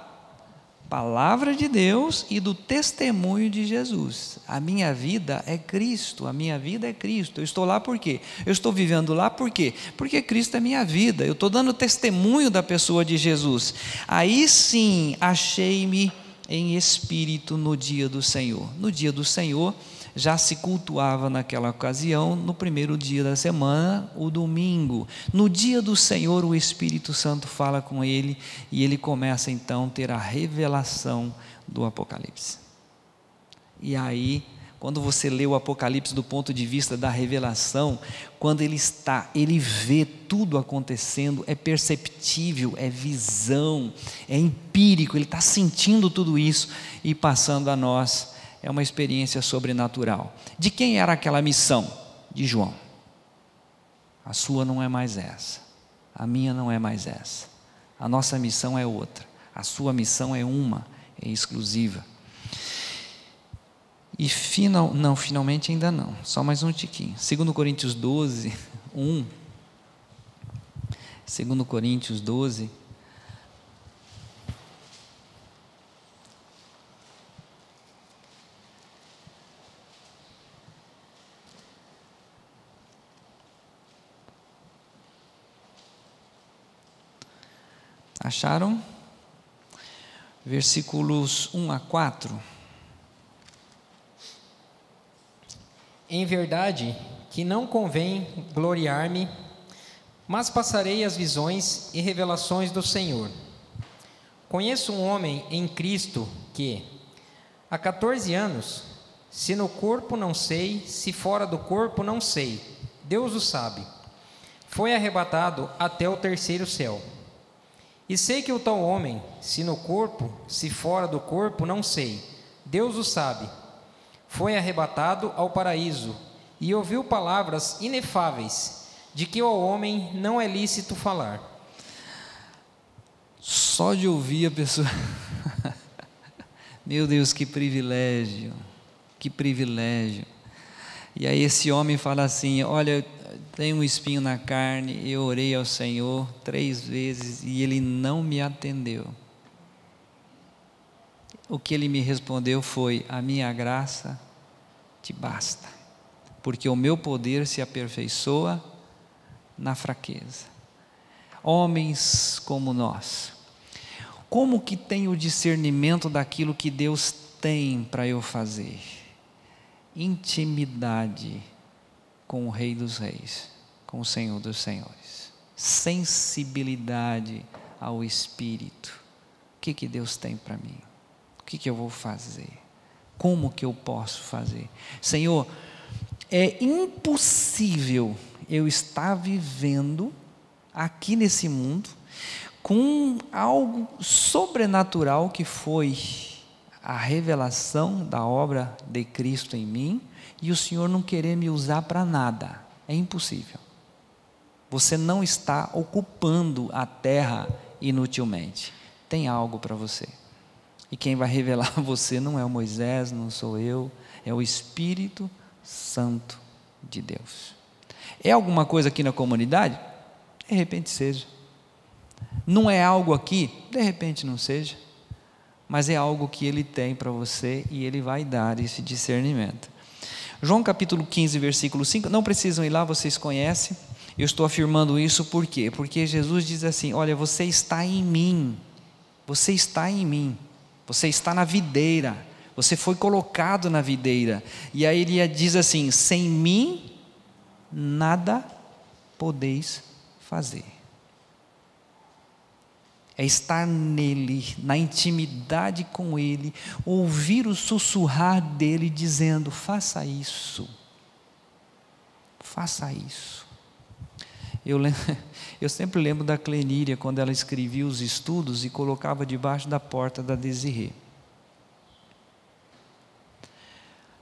palavra de Deus e do testemunho de Jesus. A minha vida é Cristo, a minha vida é Cristo. Eu estou lá por quê? Eu estou vivendo lá por quê? Porque Cristo é minha vida. Eu estou dando testemunho da pessoa de Jesus. Aí sim achei-me em espírito no dia do Senhor. No dia do Senhor, já se cultuava naquela ocasião, no primeiro dia da semana, o domingo. No dia do Senhor, o Espírito Santo fala com ele e ele começa então a ter a revelação do Apocalipse. E aí, quando você lê o Apocalipse do ponto de vista da revelação, quando ele está, ele vê tudo acontecendo, é perceptível, é visão, é empírico, ele está sentindo tudo isso e passando a nós é uma experiência sobrenatural. De quem era aquela missão? De João. A sua não é mais essa. A minha não é mais essa. A nossa missão é outra. A sua missão é uma, é exclusiva. E final, não, finalmente ainda não. Só mais um tiquinho. 2 Coríntios 12, 1. 2 Coríntios 12, Acharam? Versículos 1 a 4. Em verdade que não convém gloriar-me, mas passarei as visões e revelações do Senhor. Conheço um homem em Cristo que, há 14 anos, se no corpo não sei, se fora do corpo não sei, Deus o sabe, foi arrebatado até o terceiro céu. E sei que o tal homem, se no corpo, se fora do corpo, não sei, Deus o sabe, foi arrebatado ao paraíso e ouviu palavras inefáveis, de que ao homem não é lícito falar. Só de ouvir a pessoa. Meu Deus, que privilégio, que privilégio. E aí esse homem fala assim: Olha, tem um espinho na carne, eu orei ao Senhor três vezes e ele não me atendeu. O que ele me respondeu foi: A minha graça te basta, porque o meu poder se aperfeiçoa na fraqueza. Homens como nós, como que tem o discernimento daquilo que Deus tem para eu fazer? Intimidade com o Rei dos Reis, com o Senhor dos Senhores. Sensibilidade ao Espírito. O que, que Deus tem para mim? Que, que eu vou fazer? Como que eu posso fazer? Senhor, é impossível eu estar vivendo aqui nesse mundo com algo sobrenatural que foi a revelação da obra de Cristo em mim e o Senhor não querer me usar para nada. É impossível. Você não está ocupando a terra inutilmente. Tem algo para você. E quem vai revelar a você não é o Moisés, não sou eu, é o Espírito Santo de Deus. É alguma coisa aqui na comunidade? De repente seja. Não é algo aqui? De repente não seja. Mas é algo que ele tem para você e ele vai dar esse discernimento. João capítulo 15, versículo 5, não precisam ir lá, vocês conhecem. Eu estou afirmando isso por quê? Porque Jesus diz assim: Olha, você está em mim, você está em mim, você está na videira, você foi colocado na videira. E aí ele diz assim: Sem mim, nada podeis fazer é estar nele, na intimidade com ele, ouvir o sussurrar dele dizendo: faça isso, faça isso. Eu, eu sempre lembro da Cleníria, quando ela escrevia os estudos e colocava debaixo da porta da Desirê.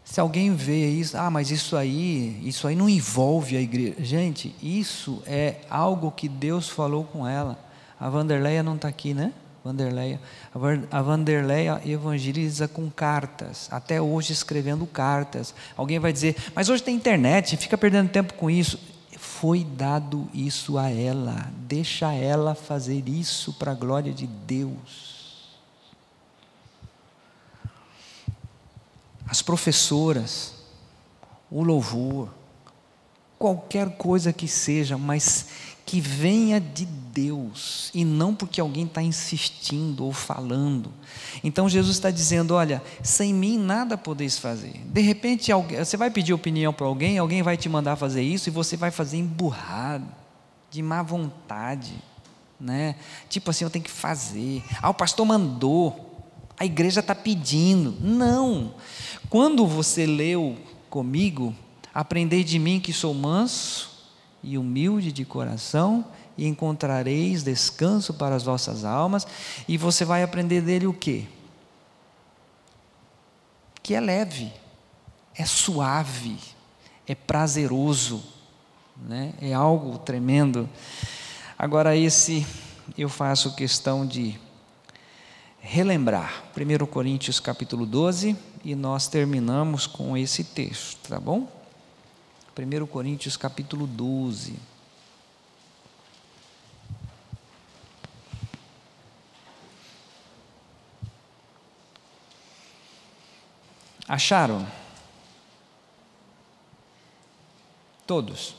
Se alguém vê isso, ah, mas isso aí, isso aí não envolve a igreja. Gente, isso é algo que Deus falou com ela. A Vanderleia não está aqui, né? Vanderleia. A Vanderleia evangeliza com cartas, até hoje escrevendo cartas. Alguém vai dizer, mas hoje tem internet, fica perdendo tempo com isso. Foi dado isso a ela, deixa ela fazer isso para a glória de Deus. As professoras, o louvor, qualquer coisa que seja, mas que venha de Deus e não porque alguém está insistindo ou falando. Então Jesus está dizendo: olha, sem mim nada podeis fazer. De repente você vai pedir opinião para alguém, alguém vai te mandar fazer isso e você vai fazer emburrado, de má vontade, né? Tipo assim, eu tenho que fazer. Ah, o pastor mandou, a igreja está pedindo. Não. Quando você leu comigo, aprendei de mim que sou manso e humilde de coração, e encontrareis descanso para as vossas almas, e você vai aprender dele o quê? Que é leve, é suave, é prazeroso, né? é algo tremendo. Agora, esse eu faço questão de relembrar, 1 Coríntios capítulo 12, e nós terminamos com esse texto, tá bom? 1 Coríntios capítulo 12. Acharam? Todos.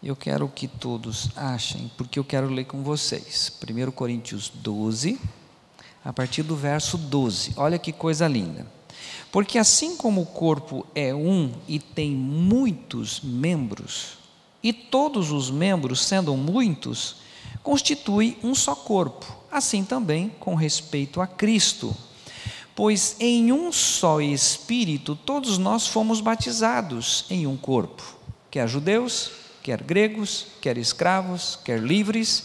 Eu quero que todos achem, porque eu quero ler com vocês. 1 Coríntios 12, a partir do verso 12. Olha que coisa linda. Porque assim como o corpo é um e tem muitos membros, e todos os membros, sendo muitos, constituem um só corpo, assim também com respeito a Cristo. Pois em um só Espírito todos nós fomos batizados em um corpo, quer judeus, quer gregos, quer escravos, quer livres,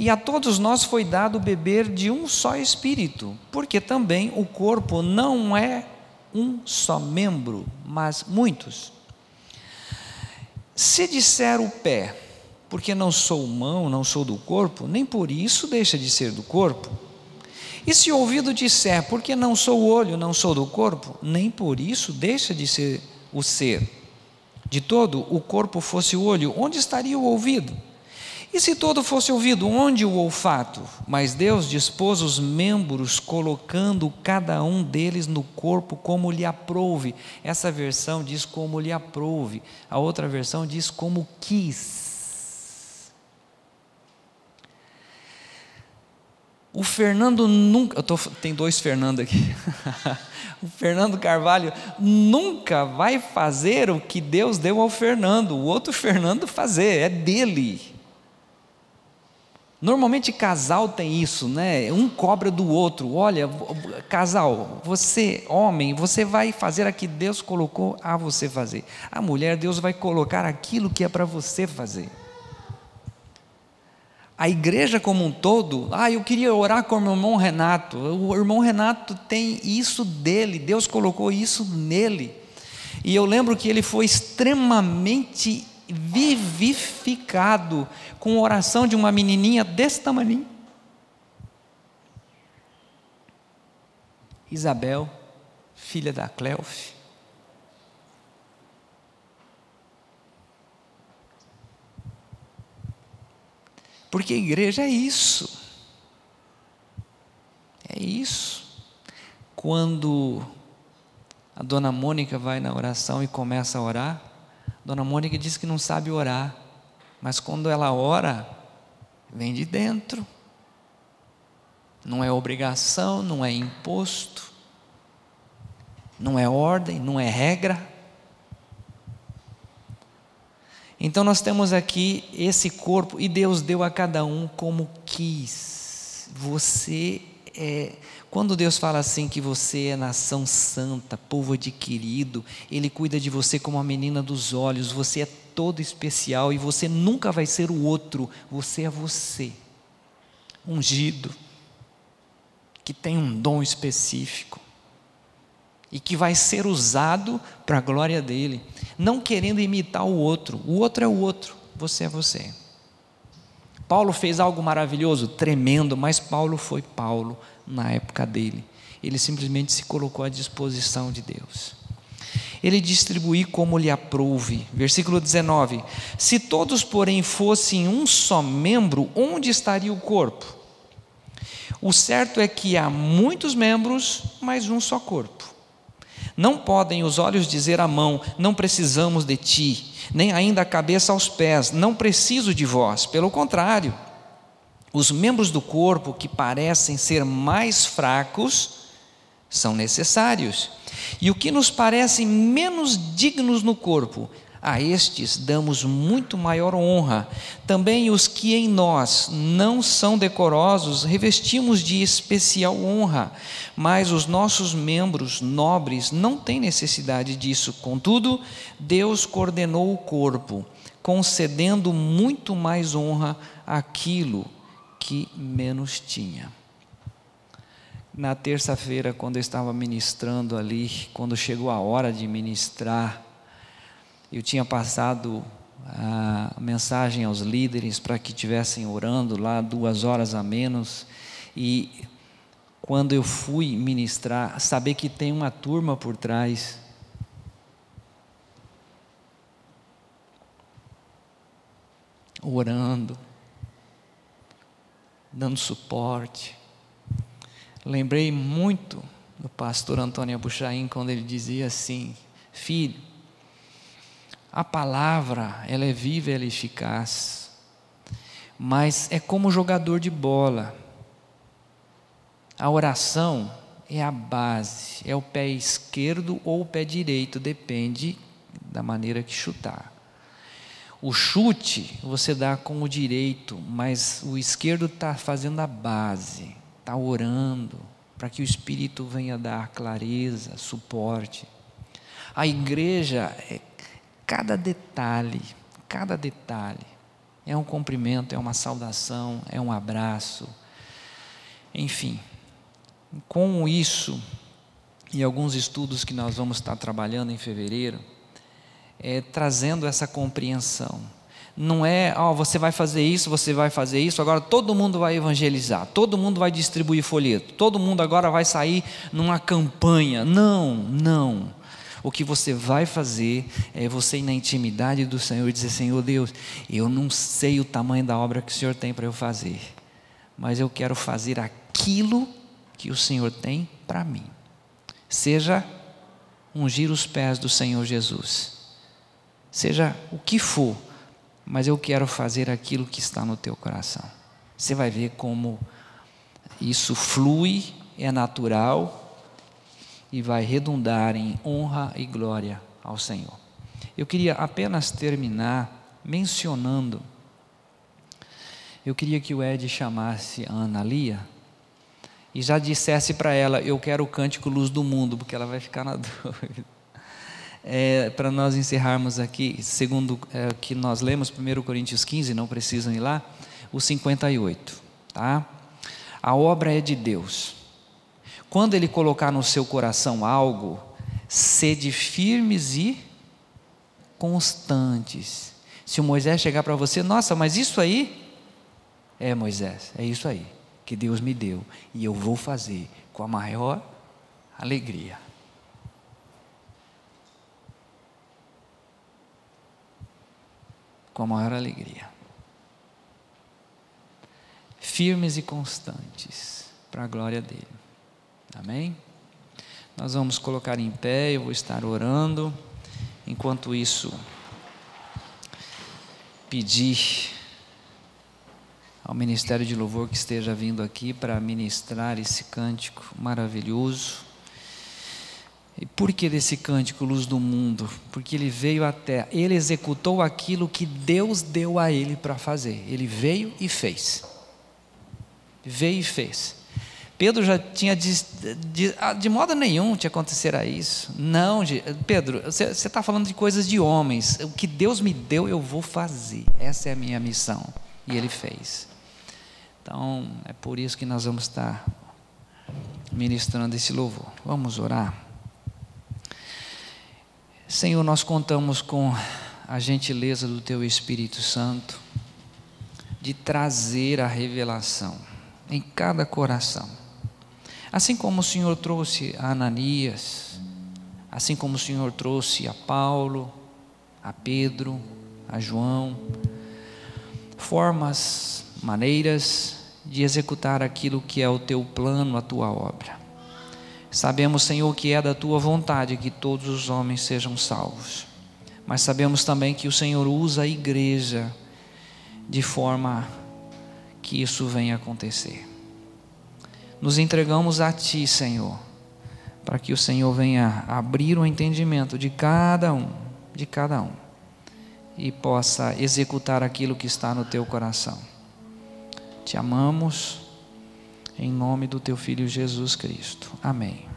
e a todos nós foi dado beber de um só Espírito, porque também o corpo não é um só membro, mas muitos. Se disser o pé, porque não sou mão, não sou do corpo, nem por isso deixa de ser do corpo. E se o ouvido disser, porque não sou olho, não sou do corpo, nem por isso deixa de ser o ser. De todo o corpo fosse o olho, onde estaria o ouvido? E se todo fosse ouvido, onde o olfato? Mas Deus dispôs os membros, colocando cada um deles no corpo como lhe aprouve. Essa versão diz como lhe aprouve, a outra versão diz como quis. O Fernando nunca. Tô, tem dois Fernando aqui. o Fernando Carvalho nunca vai fazer o que Deus deu ao Fernando, o outro Fernando fazer, é dele. Normalmente casal tem isso, né? Um cobra do outro. Olha, casal, você, homem, você vai fazer a que Deus colocou a você fazer. A mulher, Deus vai colocar aquilo que é para você fazer. A igreja como um todo, ah, eu queria orar com o meu irmão Renato. O irmão Renato tem isso dele, Deus colocou isso nele. E eu lembro que ele foi extremamente vivificado com a oração de uma menininha desse tamanho. Isabel, filha da Cleofe. Porque a igreja é isso. É isso. Quando a dona Mônica vai na oração e começa a orar, dona Mônica diz que não sabe orar, mas quando ela ora, vem de dentro. Não é obrigação, não é imposto, não é ordem, não é regra. Então nós temos aqui esse corpo e Deus deu a cada um como quis. Você é, quando Deus fala assim que você é nação santa, povo adquirido, Ele cuida de você como a menina dos olhos, você é todo especial e você nunca vai ser o outro, você é você, ungido, que tem um dom específico e que vai ser usado para a glória dele, não querendo imitar o outro, o outro é o outro, você é você. Paulo fez algo maravilhoso, tremendo, mas Paulo foi Paulo na época dele. Ele simplesmente se colocou à disposição de Deus. Ele distribuiu como lhe aprouve. Versículo 19: Se todos, porém, fossem um só membro, onde estaria o corpo? O certo é que há muitos membros, mas um só corpo. Não podem os olhos dizer à mão: Não precisamos de ti, nem ainda a cabeça aos pés: Não preciso de vós. Pelo contrário, os membros do corpo que parecem ser mais fracos são necessários. E o que nos parece menos dignos no corpo, a estes damos muito maior honra. Também os que em nós não são decorosos, revestimos de especial honra. Mas os nossos membros nobres não têm necessidade disso. Contudo, Deus coordenou o corpo, concedendo muito mais honra àquilo que menos tinha. Na terça-feira, quando eu estava ministrando ali, quando chegou a hora de ministrar, eu tinha passado a mensagem aos líderes para que tivessem orando lá duas horas a menos. E quando eu fui ministrar, saber que tem uma turma por trás. Orando dando suporte. Lembrei muito do pastor Antônio Abuchaim quando ele dizia assim: Filho, a palavra ela é viva, ela é eficaz, mas é como jogador de bola. A oração é a base, é o pé esquerdo ou o pé direito, depende da maneira que chutar. O chute você dá com o direito, mas o esquerdo está fazendo a base, está orando para que o Espírito venha dar clareza, suporte. A igreja é cada detalhe, cada detalhe. É um cumprimento, é uma saudação, é um abraço. Enfim, com isso e alguns estudos que nós vamos estar trabalhando em fevereiro, é, trazendo essa compreensão. Não é, ó, oh, você vai fazer isso, você vai fazer isso, agora todo mundo vai evangelizar, todo mundo vai distribuir folheto, todo mundo agora vai sair numa campanha. Não, não. O que você vai fazer é você na intimidade do Senhor dizer: Senhor Deus, eu não sei o tamanho da obra que o Senhor tem para eu fazer, mas eu quero fazer aquilo que o Senhor tem para mim. Seja ungir os pés do Senhor Jesus seja o que for, mas eu quero fazer aquilo que está no teu coração. Você vai ver como isso flui, é natural e vai redundar em honra e glória ao Senhor. Eu queria apenas terminar mencionando. Eu queria que o Ed chamasse a Ana Lia e já dissesse para ela: Eu quero o cântico Luz do Mundo, porque ela vai ficar na dúvida é, para nós encerrarmos aqui, segundo é, que nós lemos, 1 Coríntios 15, não precisam ir lá, o 58. Tá? A obra é de Deus. Quando Ele colocar no seu coração algo, sede firmes e constantes. Se o Moisés chegar para você, nossa, mas isso aí é Moisés, é isso aí que Deus me deu e eu vou fazer com a maior alegria. Com a maior alegria. Firmes e constantes, para a glória dele. Amém? Nós vamos colocar em pé, eu vou estar orando. Enquanto isso, pedir ao Ministério de Louvor que esteja vindo aqui para ministrar esse cântico maravilhoso. E por que desse cântico Luz do Mundo? Porque ele veio até, ele executou aquilo que Deus deu a ele para fazer. Ele veio e fez. Veio e fez. Pedro já tinha de, de, ah, de modo nenhum te acontecerá isso. Não, Pedro, você está falando de coisas de homens. O que Deus me deu, eu vou fazer. Essa é a minha missão. E ele fez. Então, é por isso que nós vamos estar ministrando esse louvor. Vamos orar. Senhor, nós contamos com a gentileza do Teu Espírito Santo de trazer a revelação em cada coração Assim como o Senhor trouxe a Ananias, assim como o Senhor trouxe a Paulo, a Pedro, a João, formas, maneiras de executar aquilo que é o teu plano, a tua obra. Sabemos, Senhor, que é da tua vontade que todos os homens sejam salvos, mas sabemos também que o Senhor usa a igreja de forma que isso venha acontecer nos entregamos a Ti, Senhor, para que o Senhor venha abrir o entendimento de cada um, de cada um, e possa executar aquilo que está no Teu coração. Te amamos, em nome do Teu Filho Jesus Cristo. Amém.